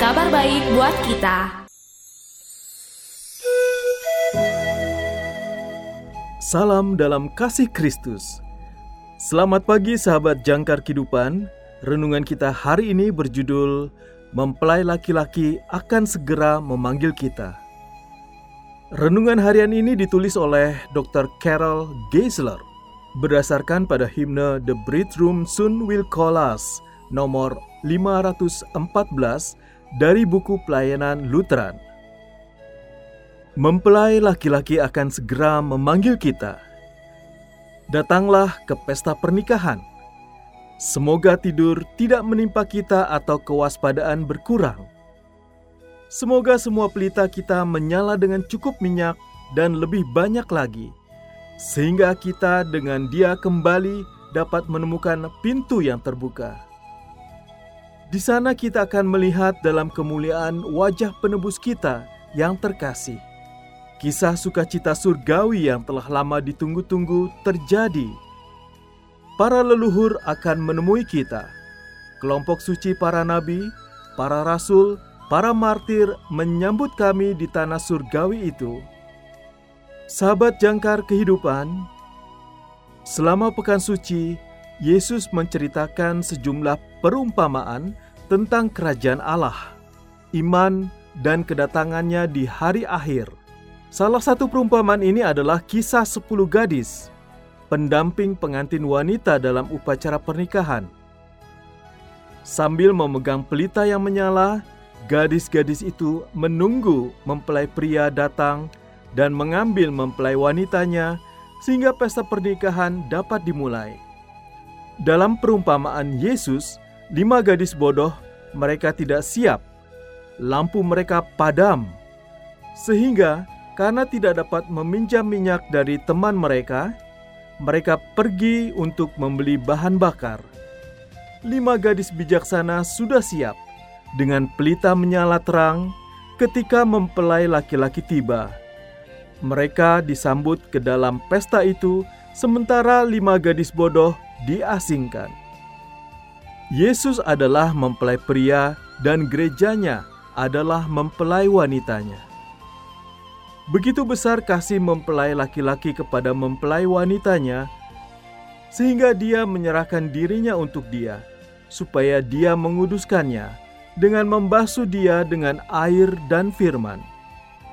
kabar baik buat kita Salam dalam kasih Kristus. Selamat pagi sahabat jangkar kehidupan. Renungan kita hari ini berjudul Mempelai laki-laki akan segera memanggil kita. Renungan harian ini ditulis oleh Dr. Carol Geisler berdasarkan pada himne The Bridge Room Soon Will Call Us nomor 514 dari buku pelayanan Lutheran. Mempelai laki-laki akan segera memanggil kita. Datanglah ke pesta pernikahan. Semoga tidur tidak menimpa kita atau kewaspadaan berkurang. Semoga semua pelita kita menyala dengan cukup minyak dan lebih banyak lagi, sehingga kita dengan dia kembali dapat menemukan pintu yang terbuka. Di sana kita akan melihat dalam kemuliaan wajah penebus kita yang terkasih. Kisah sukacita surgawi yang telah lama ditunggu-tunggu terjadi. Para leluhur akan menemui kita. Kelompok suci para nabi, para rasul, para martir menyambut kami di tanah surgawi itu. Sahabat jangkar kehidupan, selama pekan suci, Yesus menceritakan sejumlah perumpamaan tentang kerajaan Allah, iman, dan kedatangannya di hari akhir. Salah satu perumpamaan ini adalah kisah sepuluh gadis, pendamping pengantin wanita dalam upacara pernikahan. Sambil memegang pelita yang menyala, gadis-gadis itu menunggu mempelai pria datang dan mengambil mempelai wanitanya sehingga pesta pernikahan dapat dimulai. Dalam perumpamaan Yesus, lima gadis bodoh mereka tidak siap. Lampu mereka padam, sehingga karena tidak dapat meminjam minyak dari teman mereka, mereka pergi untuk membeli bahan bakar. Lima gadis bijaksana sudah siap dengan pelita menyala terang ketika mempelai laki-laki tiba. Mereka disambut ke dalam pesta itu, sementara lima gadis bodoh diasingkan. Yesus adalah mempelai pria, dan gerejanya adalah mempelai wanitanya. Begitu besar kasih mempelai laki-laki kepada mempelai wanitanya, sehingga dia menyerahkan dirinya untuk dia, supaya dia menguduskannya dengan membasuh dia dengan air dan firman.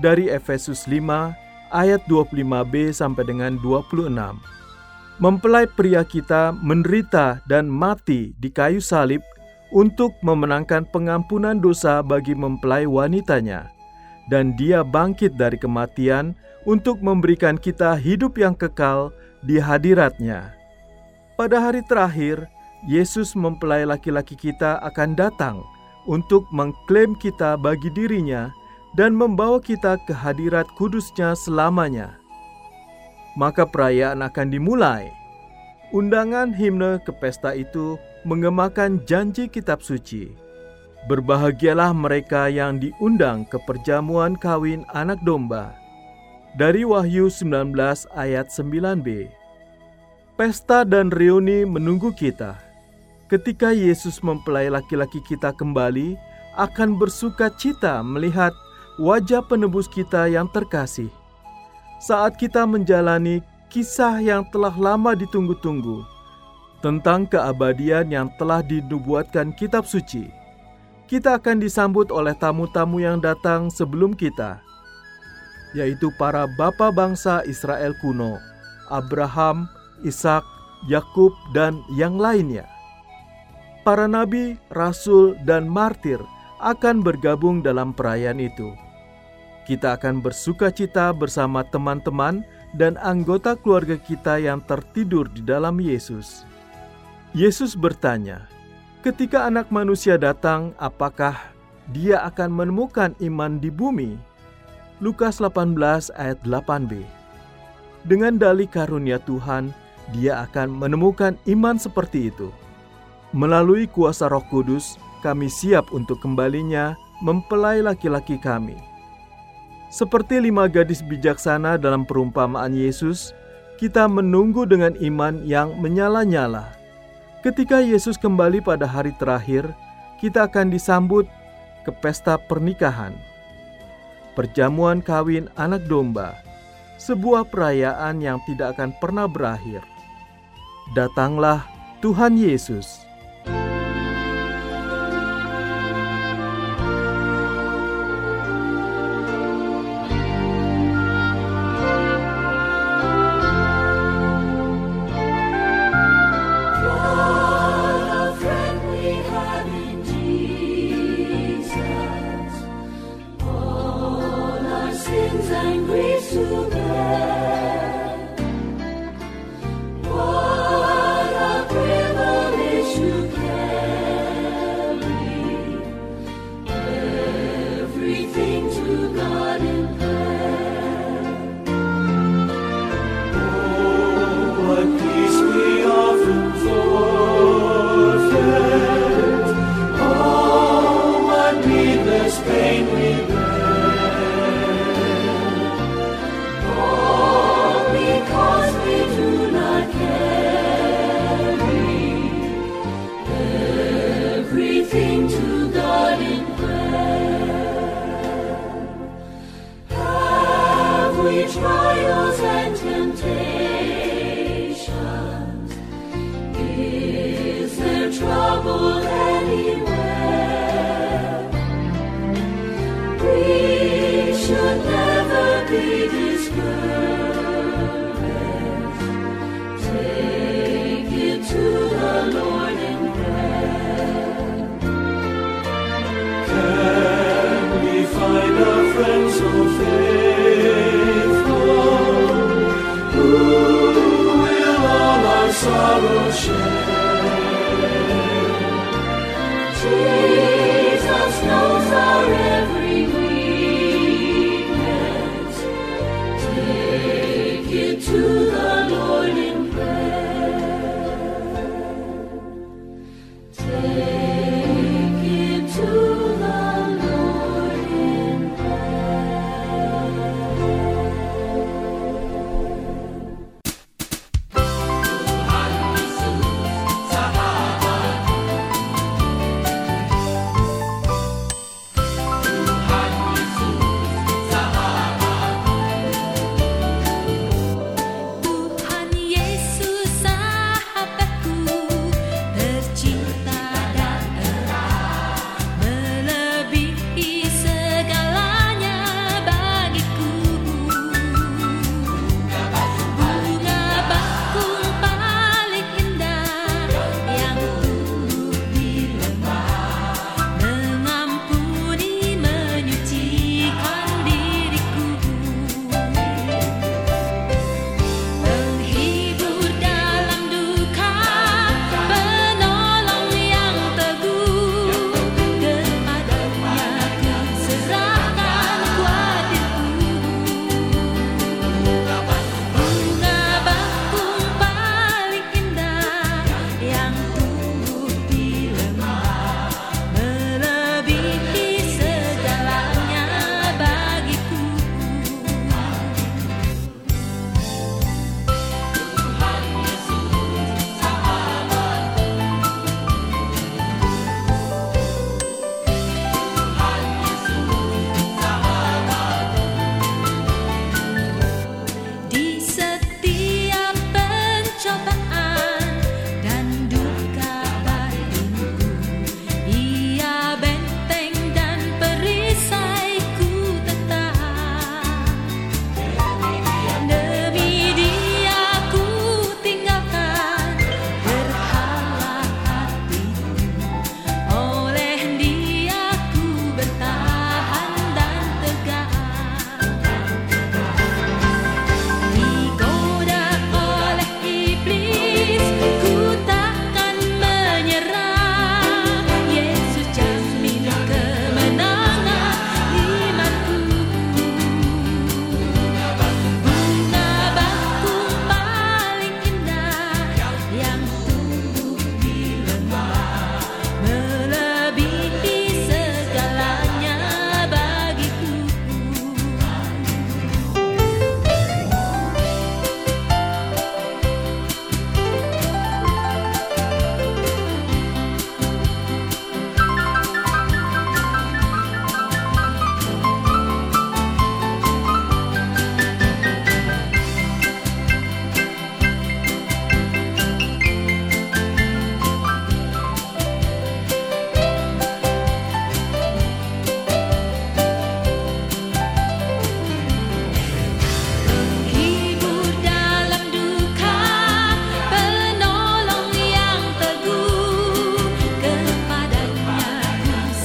Dari Efesus 5 ayat 25b sampai dengan 26. Mempelai pria kita menderita dan mati di kayu salib untuk memenangkan pengampunan dosa bagi mempelai wanitanya dan dia bangkit dari kematian untuk memberikan kita hidup yang kekal di hadiratnya. Pada hari terakhir, Yesus mempelai laki-laki kita akan datang untuk mengklaim kita bagi dirinya dan membawa kita ke hadirat kudusnya selamanya. Maka perayaan akan dimulai. Undangan himne ke pesta itu mengemakan janji kitab suci. Berbahagialah mereka yang diundang ke perjamuan kawin anak domba. Dari Wahyu 19 ayat 9b. Pesta dan reuni menunggu kita. Ketika Yesus mempelai laki-laki kita kembali, akan bersuka cita melihat wajah penebus kita yang terkasih. Saat kita menjalani kisah yang telah lama ditunggu-tunggu tentang keabadian yang telah dinubuatkan kitab suci, kita akan disambut oleh tamu-tamu yang datang sebelum kita, yaitu para bapa bangsa Israel kuno, Abraham, Ishak, Yakub, dan yang lainnya. para nabi, rasul, dan martir akan bergabung dalam perayaan itu. Kita akan bersuka cita bersama teman-teman dan anggota keluarga kita yang tertidur di dalam Yesus. Yesus bertanya, "Ketika Anak Manusia datang, apakah Dia akan menemukan iman di bumi?" Lukas 18 ayat 8b. Dengan dalih karunia Tuhan, Dia akan menemukan iman seperti itu. Melalui kuasa Roh Kudus, kami siap untuk kembalinya mempelai laki-laki kami. Seperti lima gadis bijaksana dalam perumpamaan Yesus, kita menunggu dengan iman yang menyala-nyala. Ketika Yesus kembali pada hari terakhir, kita akan disambut ke pesta pernikahan. Perjamuan kawin anak domba, sebuah perayaan yang tidak akan pernah berakhir. Datanglah Tuhan Yesus.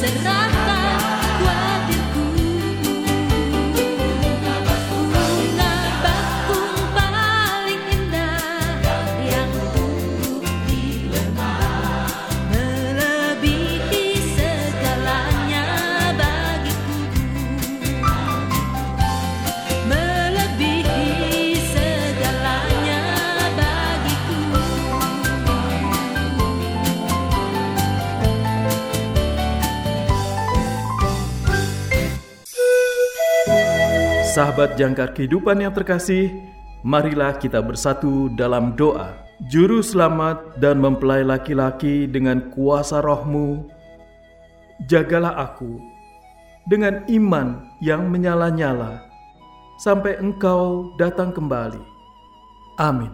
cerrada. Sahabat jangkar kehidupan yang terkasih, marilah kita bersatu dalam doa. Juru selamat dan mempelai laki-laki dengan kuasa rohmu, jagalah aku dengan iman yang menyala-nyala sampai engkau datang kembali. Amin.